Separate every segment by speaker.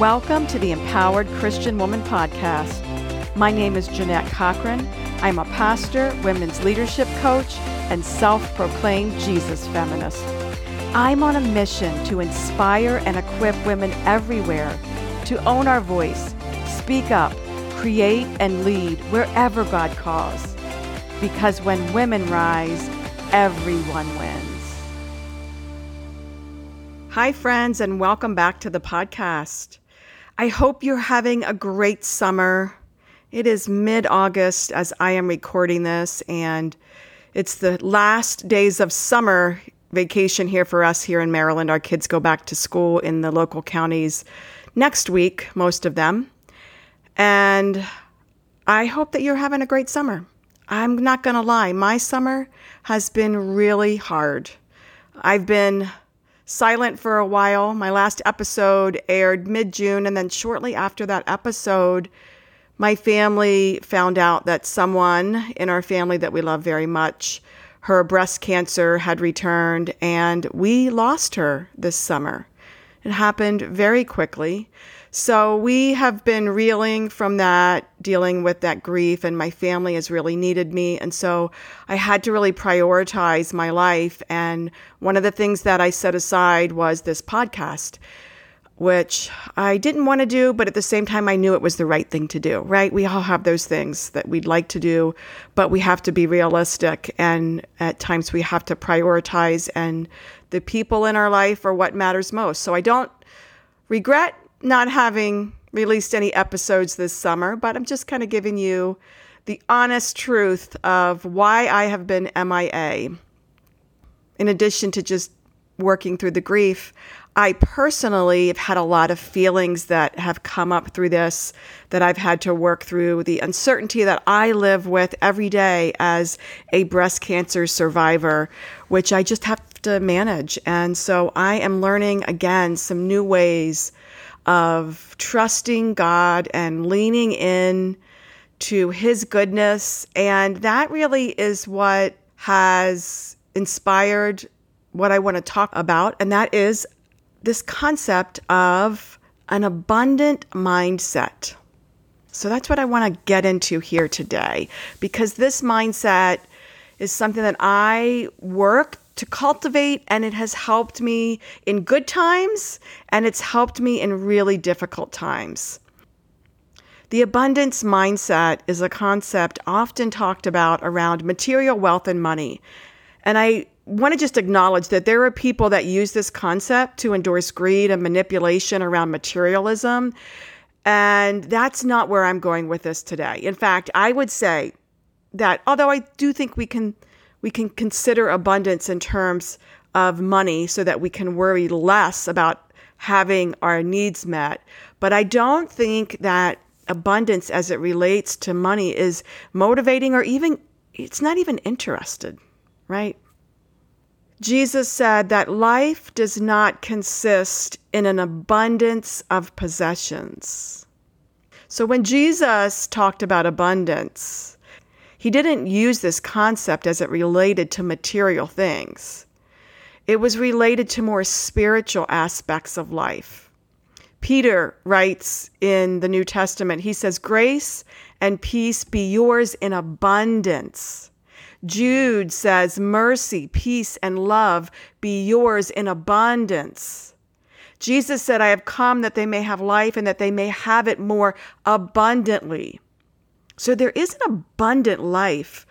Speaker 1: Welcome to the Empowered Christian Woman Podcast. My name is Jeannette Cochran. I'm a pastor, women's leadership coach, and self proclaimed Jesus feminist. I'm on a mission to inspire and equip women everywhere to own our voice, speak up, create, and lead wherever God calls. Because when women rise, everyone wins. Hi, friends, and welcome back to the podcast. I hope you're having a great summer. It is mid August as I am recording this, and it's the last days of summer vacation here for us here in Maryland. Our kids go back to school in the local counties next week, most of them. And I hope that you're having a great summer. I'm not going to lie, my summer has been really hard. I've been silent for a while. My last episode aired mid June, and then shortly after that episode, my family found out that someone in our family that we love very much, her breast cancer had returned, and we lost her this summer. It happened very quickly. So we have been reeling from that, dealing with that grief, and my family has really needed me. And so I had to really prioritize my life. And one of the things that I set aside was this podcast, which I didn't want to do, but at the same time, I knew it was the right thing to do, right? We all have those things that we'd like to do, but we have to be realistic. And at times we have to prioritize, and the people in our life are what matters most. So I don't regret not having released any episodes this summer, but I'm just kind of giving you the honest truth of why I have been MIA. In addition to just working through the grief, I personally have had a lot of feelings that have come up through this that I've had to work through, the uncertainty that I live with every day as a breast cancer survivor, which I just have to manage. And so I am learning again some new ways of trusting God and leaning in to his goodness. And that really is what has inspired what I want to talk about. And that is this concept of an abundant mindset. So that's what I want to get into here today because this mindset is something that I work to cultivate, and it has helped me in good times and it's helped me in really difficult times. The abundance mindset is a concept often talked about around material wealth and money. And I want to just acknowledge that there are people that use this concept to endorse greed and manipulation around materialism. And that's not where I'm going with this today. In fact, I would say that although I do think we can we can consider abundance in terms of money so that we can worry less about having our needs met. But I don't think that abundance as it relates to money is motivating or even, it's not even interested, right? Jesus said that life does not consist in an abundance of possessions. So when Jesus talked about abundance, he didn't use this concept as it related to material things. It was related to more spiritual aspects of life. Peter writes in the New Testament, he says, Grace and peace be yours in abundance. Jude says, Mercy, peace, and love be yours in abundance. Jesus said, I have come that they may have life and that they may have it more abundantly. So there is an abundant life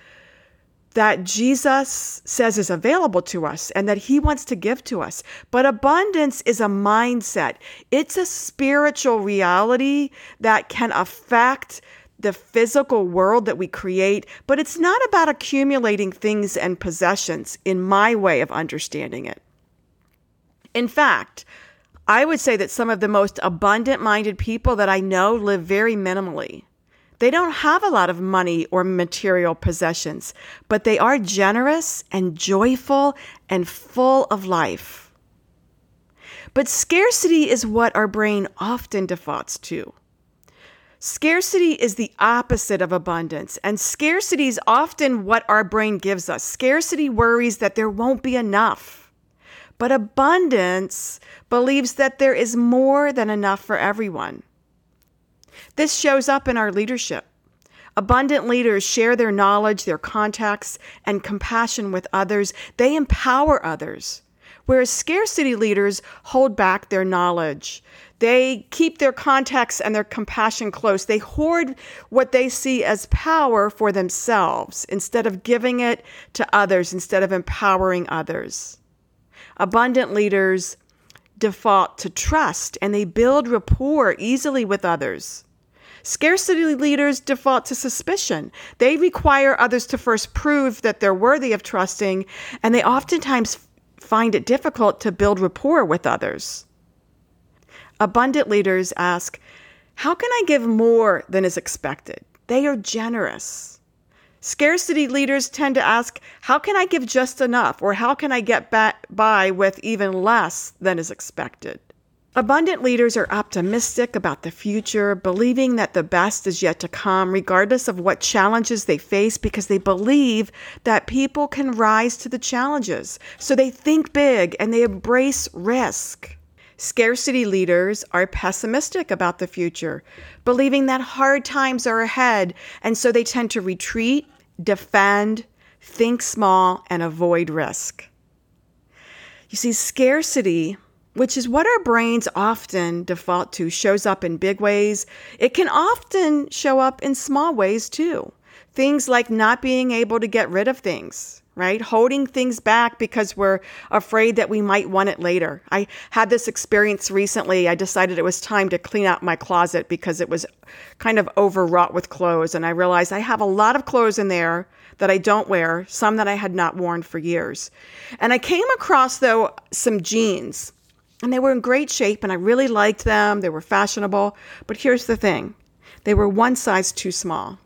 Speaker 1: that Jesus says is available to us and that he wants to give to us. But abundance is a mindset, it's a spiritual reality that can affect the physical world that we create, but it's not about accumulating things and possessions in my way of understanding it. In fact, I would say that some of the most abundant minded people that I know live very minimally. They don't have a lot of money or material possessions, but they are generous and joyful and full of life. But scarcity is what our brain often defaults to. Scarcity is the opposite of abundance, and scarcity is often what our brain gives us. Scarcity worries that there won't be enough. But abundance believes that there is more than enough for everyone. This shows up in our leadership. Abundant leaders share their knowledge, their contacts, and compassion with others. They empower others. Whereas scarcity leaders hold back their knowledge. They keep their contacts and their compassion close. They hoard what they see as power for themselves instead of giving it to others, instead of empowering others. Abundant leaders default to trust and they build rapport easily with others. Scarcity leaders default to suspicion. They require others to first prove that they're worthy of trusting, and they oftentimes find it difficult to build rapport with others. Abundant leaders ask, How can I give more than is expected? They are generous. Scarcity leaders tend to ask, How can I give just enough? Or how can I get by with even less than is expected? Abundant leaders are optimistic about the future, believing that the best is yet to come, regardless of what challenges they face, because they believe that people can rise to the challenges. So they think big and they embrace risk. Scarcity leaders are pessimistic about the future, believing that hard times are ahead, and so they tend to retreat, defend, think small, and avoid risk. You see, scarcity, which is what our brains often default to, shows up in big ways. It can often show up in small ways too. Things like not being able to get rid of things, right? Holding things back because we're afraid that we might want it later. I had this experience recently. I decided it was time to clean out my closet because it was kind of overwrought with clothes. And I realized I have a lot of clothes in there that I don't wear, some that I had not worn for years. And I came across, though, some jeans. And they were in great shape, and I really liked them. They were fashionable. But here's the thing they were one size too small.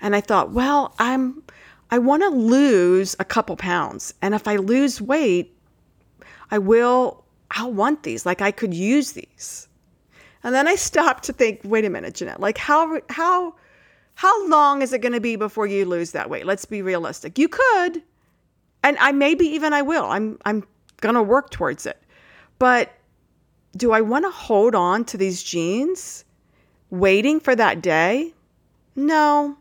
Speaker 1: And I thought, well, I'm I want to lose a couple pounds. And if I lose weight, I will, I'll want these. Like I could use these. And then I stopped to think, wait a minute, Jeannette, like how, how, how long is it going to be before you lose that weight? Let's be realistic. You could, and I maybe even I will. I'm, I'm going to work towards it. But do I want to hold on to these jeans waiting for that day? No,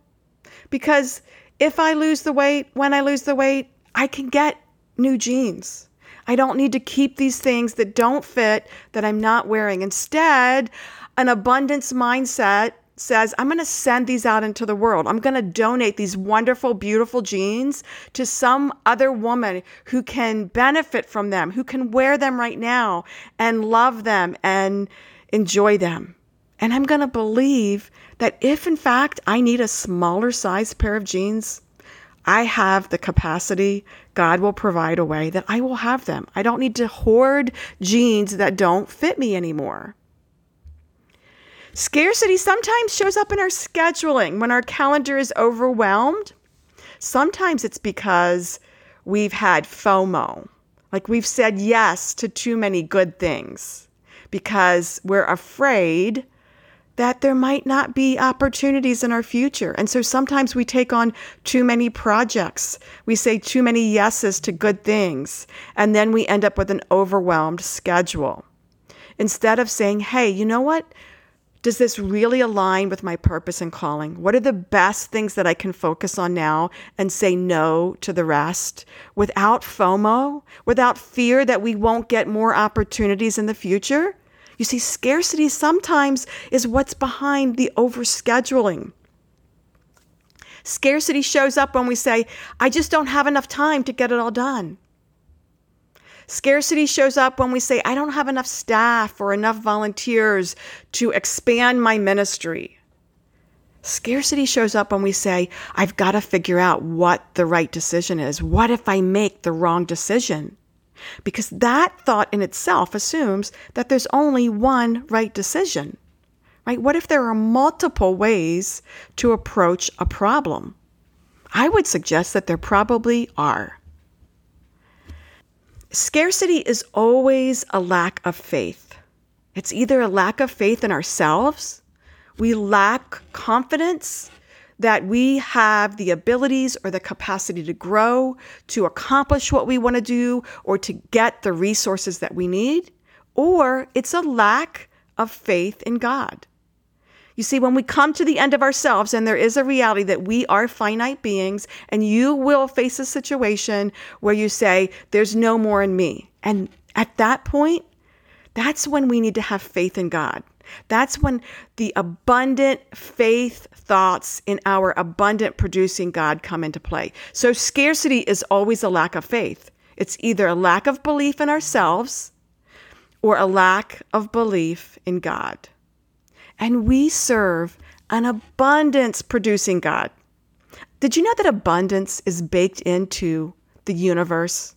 Speaker 1: because if I lose the weight, when I lose the weight, I can get new jeans. I don't need to keep these things that don't fit that I'm not wearing. Instead, an abundance mindset says, I'm going to send these out into the world. I'm going to donate these wonderful, beautiful jeans to some other woman who can benefit from them, who can wear them right now and love them and enjoy them. And I'm going to believe that if, in fact, I need a smaller size pair of jeans, I have the capacity. God will provide a way that I will have them. I don't need to hoard jeans that don't fit me anymore. Scarcity sometimes shows up in our scheduling when our calendar is overwhelmed. Sometimes it's because we've had FOMO, like we've said yes to too many good things because we're afraid that there might not be opportunities in our future. And so sometimes we take on too many projects. We say too many yeses to good things. And then we end up with an overwhelmed schedule. Instead of saying, hey, you know what? Does this really align with my purpose and calling? What are the best things that I can focus on now and say no to the rest without FOMO, without fear that we won't get more opportunities in the future? You see, scarcity sometimes is what's behind the overscheduling. Scarcity shows up when we say, I just don't have enough time to get it all done. Scarcity shows up when we say, I don't have enough staff or enough volunteers to expand my ministry. Scarcity shows up when we say, I've got to figure out what the right decision is. What if I make the wrong decision? because that thought in itself assumes that there's only one right decision. Right? What if there are multiple ways to approach a problem? I would suggest that there probably are. Scarcity is always a lack of faith. It's either a lack of faith in ourselves, we lack confidence that we have the abilities or the capacity to grow, to accomplish what we want to do, or to get the resources that we need, or it's a lack of faith in God. You see, when we come to the end of ourselves, and there is a reality that we are finite beings, and you will face a situation where you say, There's no more in me. And at that point, that's when we need to have faith in God. That's when the abundant faith thoughts in our abundant producing God come into play. So, scarcity is always a lack of faith. It's either a lack of belief in ourselves or a lack of belief in God. And we serve an abundance producing God. Did you know that abundance is baked into the universe?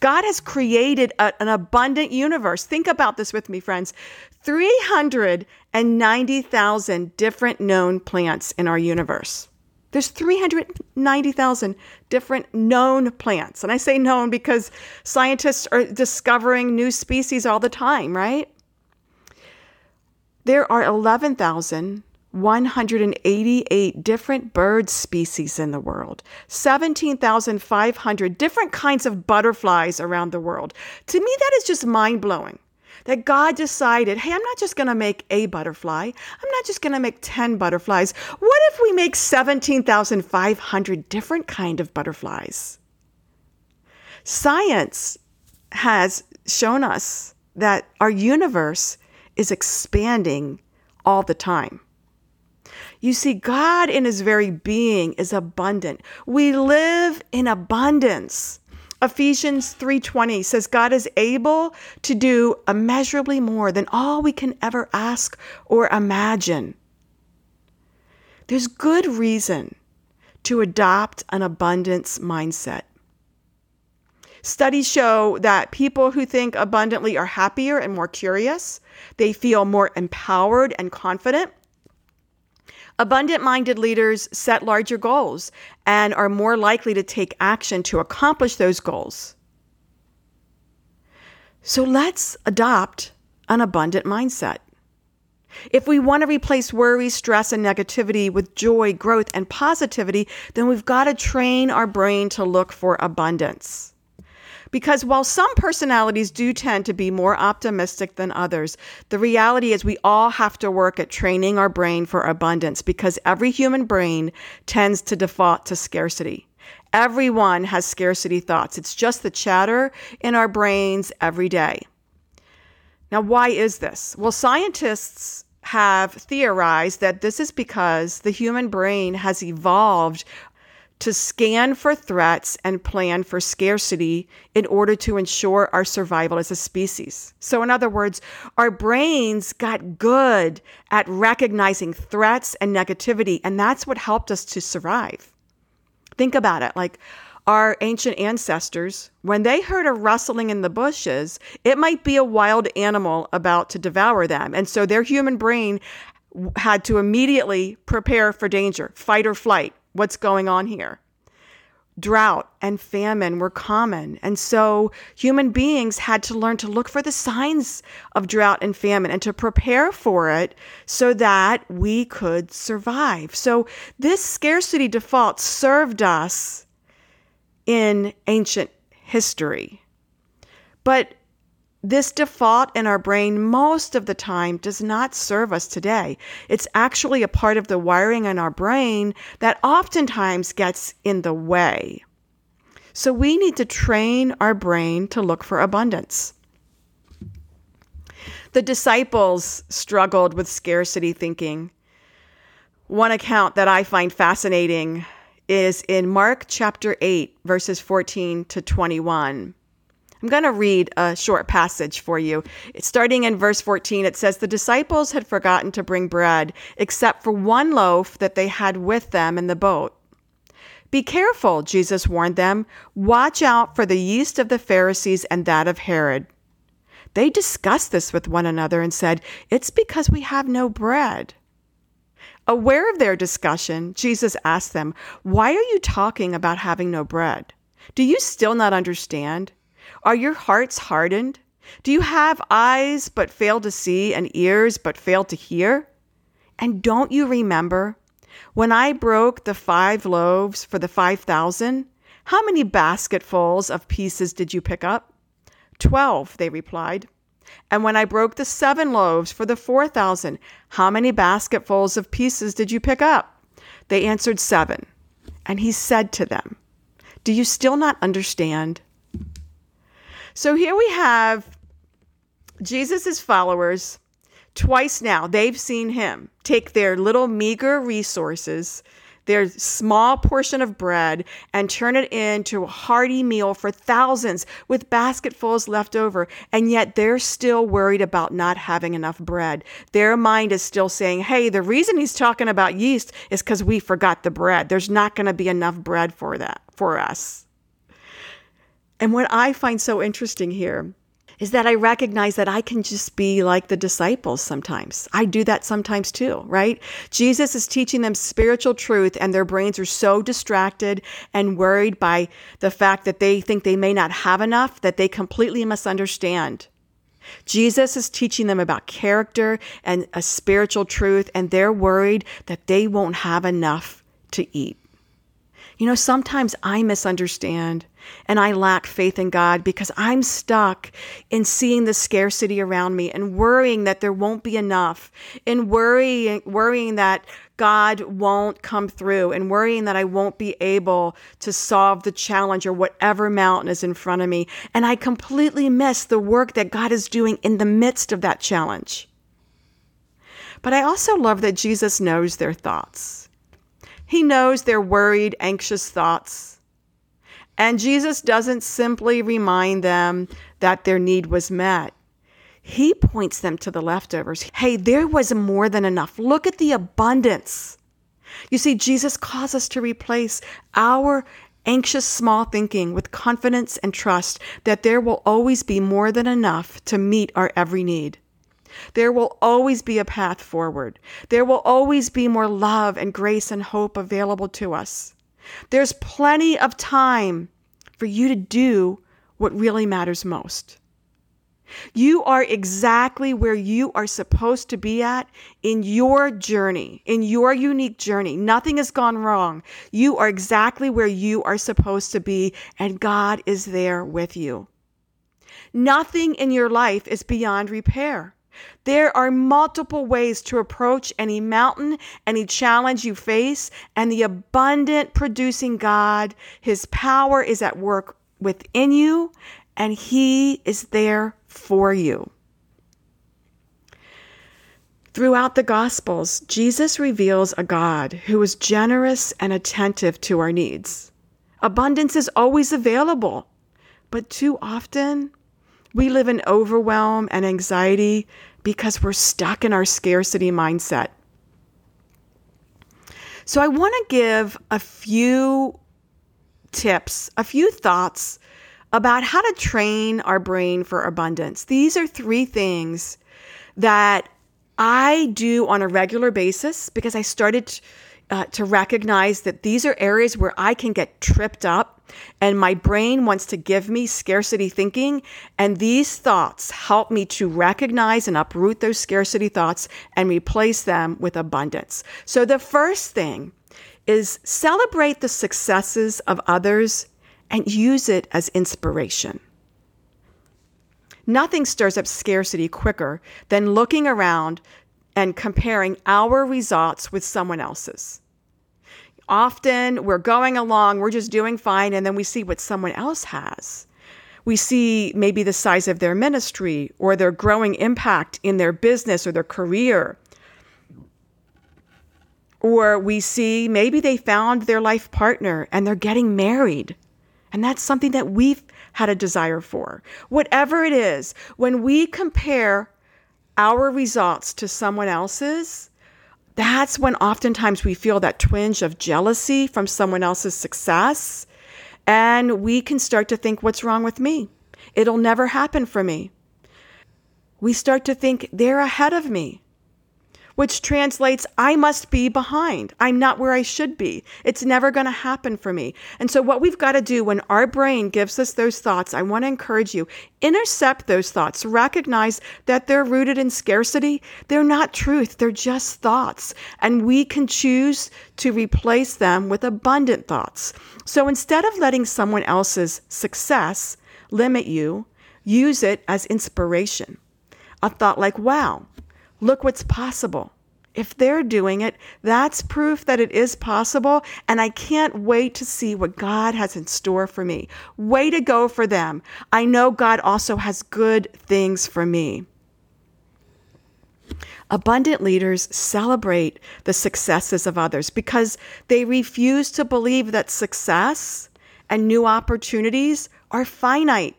Speaker 1: God has created a, an abundant universe. Think about this with me, friends. 390,000 different known plants in our universe. There's 390,000 different known plants. And I say known because scientists are discovering new species all the time, right? There are 11,188 different bird species in the world, 17,500 different kinds of butterflies around the world. To me, that is just mind blowing. That God decided, hey, I'm not just going to make a butterfly. I'm not just going to make 10 butterflies. What if we make 17,500 different kind of butterflies? Science has shown us that our universe is expanding all the time. You see, God in his very being is abundant. We live in abundance. Ephesians 3:20 says God is able to do immeasurably more than all we can ever ask or imagine. There's good reason to adopt an abundance mindset. Studies show that people who think abundantly are happier and more curious. They feel more empowered and confident. Abundant minded leaders set larger goals and are more likely to take action to accomplish those goals. So let's adopt an abundant mindset. If we want to replace worry, stress, and negativity with joy, growth, and positivity, then we've got to train our brain to look for abundance. Because while some personalities do tend to be more optimistic than others, the reality is we all have to work at training our brain for abundance because every human brain tends to default to scarcity. Everyone has scarcity thoughts. It's just the chatter in our brains every day. Now, why is this? Well, scientists have theorized that this is because the human brain has evolved to scan for threats and plan for scarcity in order to ensure our survival as a species. So, in other words, our brains got good at recognizing threats and negativity, and that's what helped us to survive. Think about it like our ancient ancestors, when they heard a rustling in the bushes, it might be a wild animal about to devour them. And so their human brain had to immediately prepare for danger, fight or flight what's going on here. Drought and famine were common. And so human beings had to learn to look for the signs of drought and famine and to prepare for it so that we could survive. So this scarcity default served us in ancient history. But this default in our brain most of the time does not serve us today. It's actually a part of the wiring in our brain that oftentimes gets in the way. So we need to train our brain to look for abundance. The disciples struggled with scarcity thinking. One account that I find fascinating is in Mark chapter 8, verses 14 to 21. I'm going to read a short passage for you. It's Starting in verse 14, it says, The disciples had forgotten to bring bread, except for one loaf that they had with them in the boat. Be careful, Jesus warned them. Watch out for the yeast of the Pharisees and that of Herod. They discussed this with one another and said, It's because we have no bread. Aware of their discussion, Jesus asked them, Why are you talking about having no bread? Do you still not understand? Are your hearts hardened? Do you have eyes but fail to see and ears but fail to hear? And don't you remember When I broke the five loaves for the 5,000, how many basketfuls of pieces did you pick up? Twelve, they replied. And when I broke the seven loaves for the 4,000, how many basketfuls of pieces did you pick up? They answered, Seven. And he said to them, Do you still not understand? So here we have Jesus' followers twice now. They've seen him take their little meager resources their small portion of bread and turn it into a hearty meal for thousands with basketfuls left over. And yet they're still worried about not having enough bread. Their mind is still saying, hey, the reason he's talking about yeast is because we forgot the bread. There's not going to be enough bread for that, for us. And what I find so interesting here is that I recognize that I can just be like the disciples sometimes. I do that sometimes too, right? Jesus is teaching them spiritual truth, and their brains are so distracted and worried by the fact that they think they may not have enough that they completely misunderstand. Jesus is teaching them about character and a spiritual truth, and they're worried that they won't have enough to eat. You know, sometimes I misunderstand and I lack faith in God because I'm stuck in seeing the scarcity around me and worrying that there won't be enough, and worrying worrying that God won't come through, and worrying that I won't be able to solve the challenge or whatever mountain is in front of me. And I completely miss the work that God is doing in the midst of that challenge. But I also love that Jesus knows their thoughts. He knows their worried, anxious thoughts. And Jesus doesn't simply remind them that their need was met. He points them to the leftovers. Hey, there was more than enough. Look at the abundance. You see, Jesus calls us to replace our anxious small thinking with confidence and trust that there will always be more than enough to meet our every need. There will always be a path forward. There will always be more love and grace and hope available to us. There's plenty of time for you to do what really matters most. You are exactly where you are supposed to be at in your journey, in your unique journey. Nothing has gone wrong. You are exactly where you are supposed to be, and God is there with you. Nothing in your life is beyond repair. There are multiple ways to approach any mountain, any challenge you face, and the abundant producing God, His power is at work within you, and He is there for you. Throughout the Gospels, Jesus reveals a God who is generous and attentive to our needs. Abundance is always available, but too often we live in overwhelm and anxiety because we're stuck in our scarcity mindset. So, I want to give a few tips, a few thoughts about how to train our brain for abundance. These are three things that I do on a regular basis because I started uh, to recognize that these are areas where I can get tripped up and my brain wants to give me scarcity thinking. And these thoughts help me to recognize and uproot those scarcity thoughts and replace them with abundance. So the first thing is celebrate the successes of others and use it as inspiration. Nothing stirs up scarcity quicker than looking around and comparing our results with someone else's. Often we're going along, we're just doing fine, and then we see what someone else has. We see maybe the size of their ministry or their growing impact in their business or their career. Or we see maybe they found their life partner and they're getting married. And that's something that we've had a desire for. Whatever it is, when we compare our results to someone else's, that's when oftentimes we feel that twinge of jealousy from someone else's success. And we can start to think, what's wrong with me? It'll never happen for me. We start to think they're ahead of me. Which translates, I must be behind. I'm not where I should be. It's never going to happen for me. And so, what we've got to do when our brain gives us those thoughts, I want to encourage you intercept those thoughts, recognize that they're rooted in scarcity. They're not truth, they're just thoughts. And we can choose to replace them with abundant thoughts. So, instead of letting someone else's success limit you, use it as inspiration. A thought like, wow, Look what's possible. If they're doing it, that's proof that it is possible. And I can't wait to see what God has in store for me. Way to go for them. I know God also has good things for me. Abundant leaders celebrate the successes of others because they refuse to believe that success and new opportunities are finite.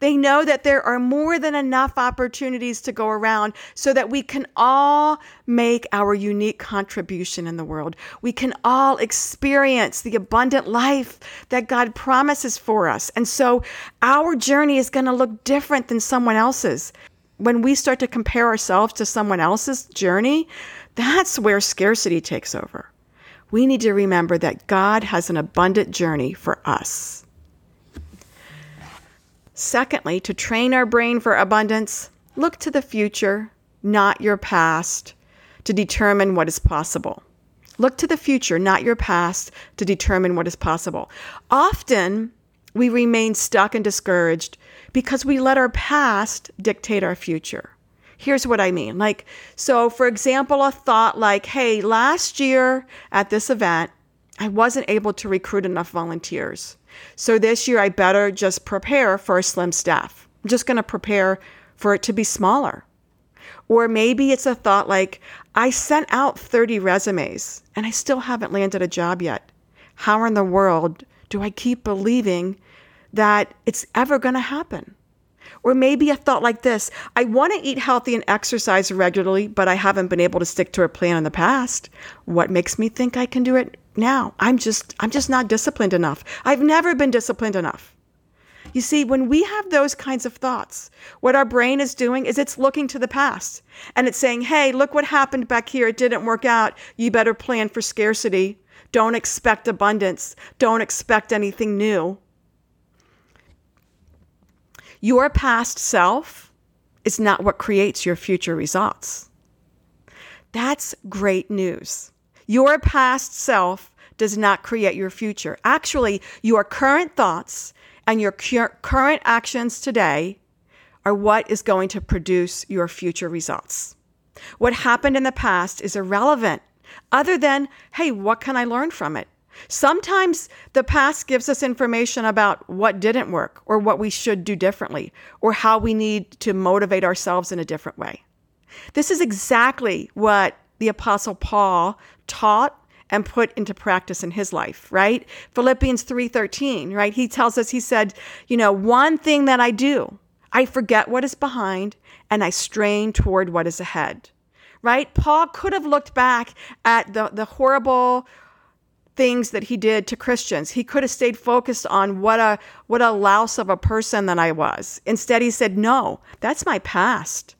Speaker 1: They know that there are more than enough opportunities to go around so that we can all make our unique contribution in the world. We can all experience the abundant life that God promises for us. And so our journey is going to look different than someone else's. When we start to compare ourselves to someone else's journey, that's where scarcity takes over. We need to remember that God has an abundant journey for us. Secondly, to train our brain for abundance, look to the future, not your past, to determine what is possible. Look to the future, not your past, to determine what is possible. Often, we remain stuck and discouraged because we let our past dictate our future. Here's what I mean. Like, so for example, a thought like, hey, last year at this event, I wasn't able to recruit enough volunteers. So this year, I better just prepare for a slim staff. I'm just going to prepare for it to be smaller. Or maybe it's a thought like, I sent out 30 resumes and I still haven't landed a job yet. How in the world do I keep believing that it's ever going to happen? Or maybe a thought like this I want to eat healthy and exercise regularly, but I haven't been able to stick to a plan in the past. What makes me think I can do it now? I'm just I'm just not disciplined enough. I've never been disciplined enough. You see, when we have those kinds of thoughts, what our brain is doing is it's looking to the past and it's saying, hey, look what happened back here. It didn't work out. You better plan for scarcity. Don't expect abundance. Don't expect anything new. Your past self is not what creates your future results. That's great news. Your past self does not create your future. Actually, your current thoughts and your current actions today are what is going to produce your future results. What happened in the past is irrelevant, other than, hey, what can I learn from it? Sometimes the past gives us information about what didn't work or what we should do differently or how we need to motivate ourselves in a different way. This is exactly what the apostle Paul taught and put into practice in his life, right? Philippians 3:13, right? He tells us he said, you know, one thing that I do, I forget what is behind and I strain toward what is ahead. Right? Paul could have looked back at the the horrible things that he did to Christians. He could have stayed focused on what a what a louse of a person that I was. Instead, he said, "No, that's my past.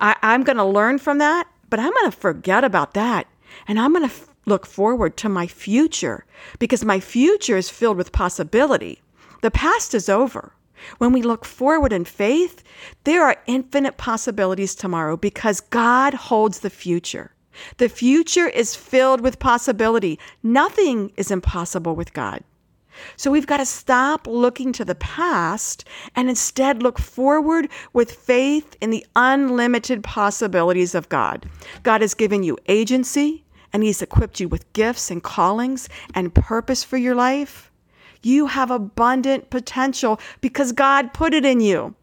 Speaker 1: I, am going to learn from that, but I'm going to forget about that, and I'm going to f- look forward to my future because my future is filled with possibility. The past is over." When we look forward in faith, there are infinite possibilities tomorrow because God holds the future. The future is filled with possibility. Nothing is impossible with God. So we've got to stop looking to the past and instead look forward with faith in the unlimited possibilities of God. God has given you agency and He's equipped you with gifts and callings and purpose for your life. You have abundant potential because God put it in you.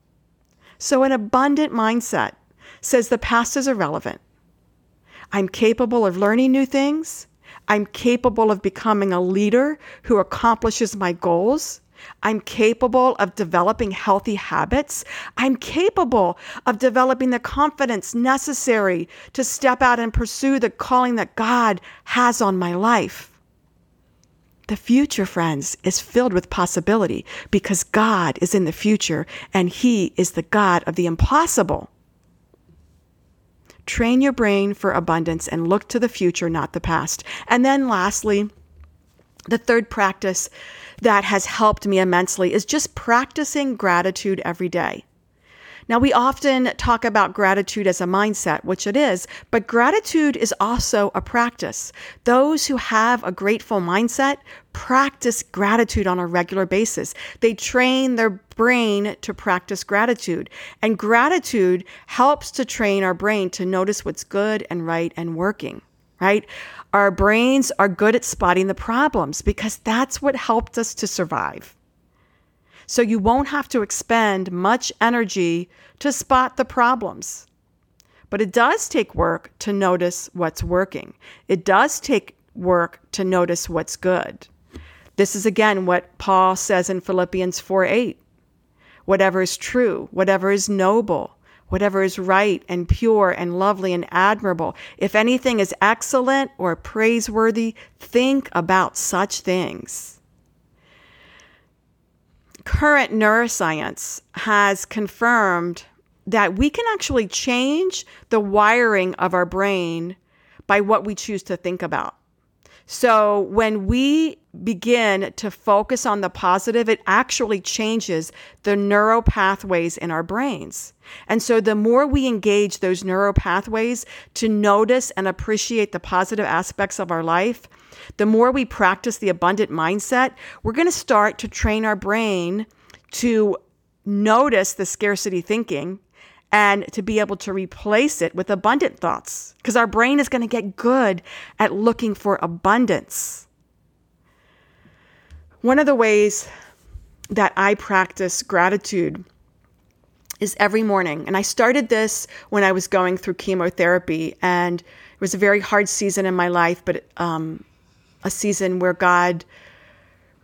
Speaker 1: So, an abundant mindset says the past is irrelevant. I'm capable of learning new things. I'm capable of becoming a leader who accomplishes my goals. I'm capable of developing healthy habits. I'm capable of developing the confidence necessary to step out and pursue the calling that God has on my life. The future, friends, is filled with possibility because God is in the future and He is the God of the impossible. Train your brain for abundance and look to the future, not the past. And then lastly, the third practice that has helped me immensely is just practicing gratitude every day. Now, we often talk about gratitude as a mindset, which it is, but gratitude is also a practice. Those who have a grateful mindset practice gratitude on a regular basis. They train their brain to practice gratitude. And gratitude helps to train our brain to notice what's good and right and working, right? Our brains are good at spotting the problems because that's what helped us to survive. So you won't have to expend much energy to spot the problems. But it does take work to notice what's working. It does take work to notice what's good. This is again what Paul says in Philippians 4 8. Whatever is true, whatever is noble, whatever is right and pure and lovely and admirable, if anything is excellent or praiseworthy, think about such things current neuroscience has confirmed that we can actually change the wiring of our brain by what we choose to think about. So when we begin to focus on the positive, it actually changes the neural pathways in our brains. And so the more we engage those neural pathways to notice and appreciate the positive aspects of our life, the more we practice the abundant mindset, we're going to start to train our brain to notice the scarcity thinking and to be able to replace it with abundant thoughts because our brain is going to get good at looking for abundance. One of the ways that I practice gratitude is every morning. And I started this when I was going through chemotherapy, and it was a very hard season in my life, but um, a season where God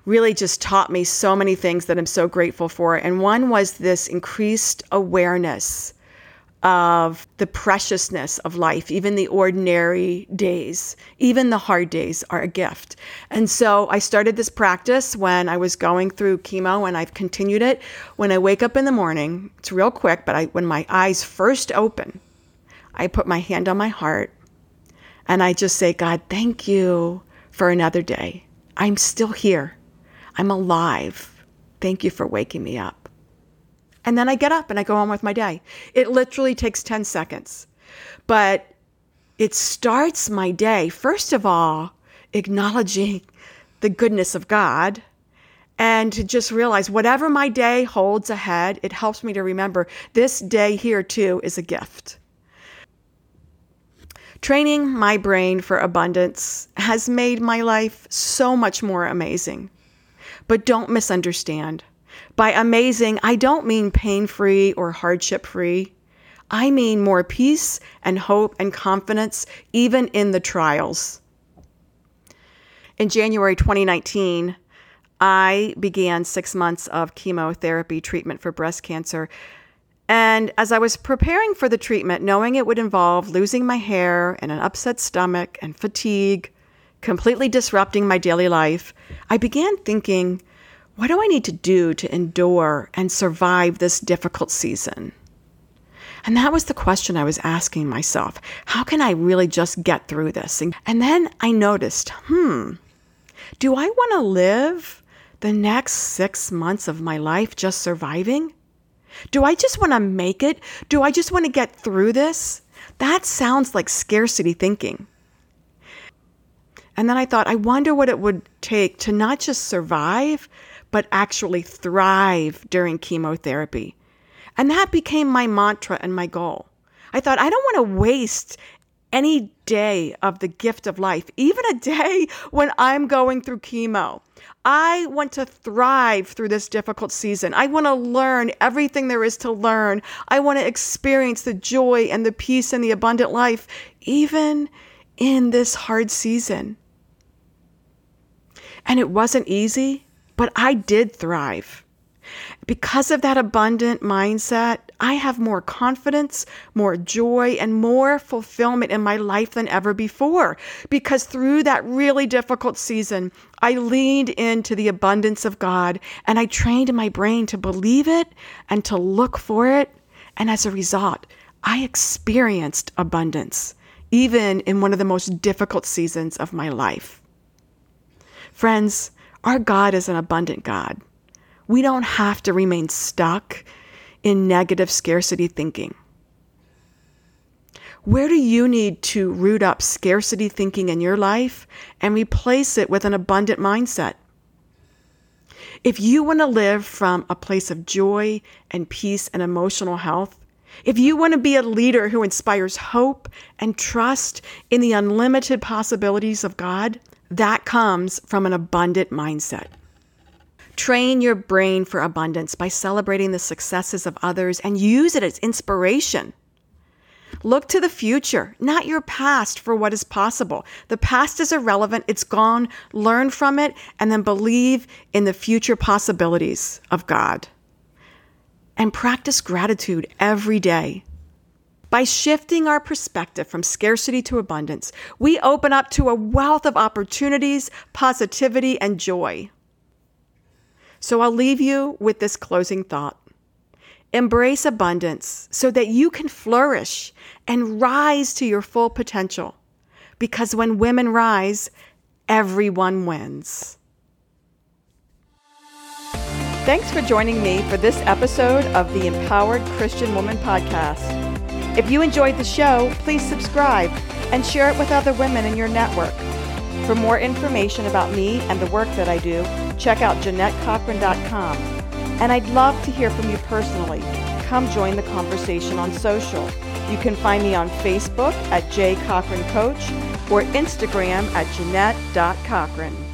Speaker 1: really just taught me so many things that I'm so grateful for. And one was this increased awareness of the preciousness of life, even the ordinary days, even the hard days are a gift. And so I started this practice when I was going through chemo and I've continued it. When I wake up in the morning, it's real quick, but I, when my eyes first open, I put my hand on my heart and I just say, God, thank you for another day. I'm still here. I'm alive. Thank you for waking me up. And then I get up and I go on with my day. It literally takes 10 seconds. But it starts my day, first of all, acknowledging the goodness of God and to just realize whatever my day holds ahead, it helps me to remember this day here too is a gift. Training my brain for abundance has made my life so much more amazing. But don't misunderstand. By amazing, I don't mean pain free or hardship free. I mean more peace and hope and confidence, even in the trials. In January 2019, I began six months of chemotherapy treatment for breast cancer and as I was preparing for the treatment, knowing it would involve losing my hair and an upset stomach and fatigue, completely disrupting my daily life, I began thinking, what do I need to do to endure and survive this difficult season? And that was the question I was asking myself. How can I really just get through this? And, then I noticed, hmm, do I want to live the next six months of my life just surviving? Do I just want to make it? Do I just want to get through this? That sounds like scarcity thinking. And then I thought, I wonder what it would take to not just survive, but actually thrive during chemotherapy. And that became my mantra and my goal. I thought, I don't want to waste any day of the gift of life, even a day when I'm going through chemo. I want to thrive through this difficult season. I want to learn everything there is to learn. I want to experience the joy and the peace and the abundant life, even in this hard season. And it wasn't easy, but I did thrive. Because of that abundant mindset, I have more confidence, more joy, and more fulfillment in my life than ever before. Because through that really difficult season, I leaned into the abundance of God and I trained my brain to believe it and to look for it. And as a result, I experienced abundance, even in one of the most difficult seasons of my life. Friends, our God is an abundant God. We don't have to remain stuck in negative scarcity thinking. Where do you need to root up scarcity thinking in your life and replace it with an abundant mindset? If you want to live from a place of joy and peace and emotional health, if you want to be a leader who inspires hope and trust in the unlimited possibilities of God, that comes from an abundant mindset. Train your brain for abundance by celebrating the successes of others and use it as inspiration. Look to the future, not your past, for what is possible. The past is irrelevant, it's gone. Learn from it, and then believe in the future possibilities of God. And practice gratitude every day. By shifting our perspective from scarcity to abundance, we open up to a wealth of opportunities, positivity, and joy. So I'll leave you with this closing thought. Embrace abundance so that you can flourish and rise to your full potential. Because when women rise, everyone wins. Thanks for joining me for this episode of the Empowered Christian Woman Podcast. If you enjoyed the show, please subscribe and share it with other women in your network. For more information about me and the work that I do, check out JeannetteCochran.com. And I'd love to hear from you personally. Come join the conversation on social. You can find me on Facebook at J Cochran Coach or Instagram at Jeannette.Cochran.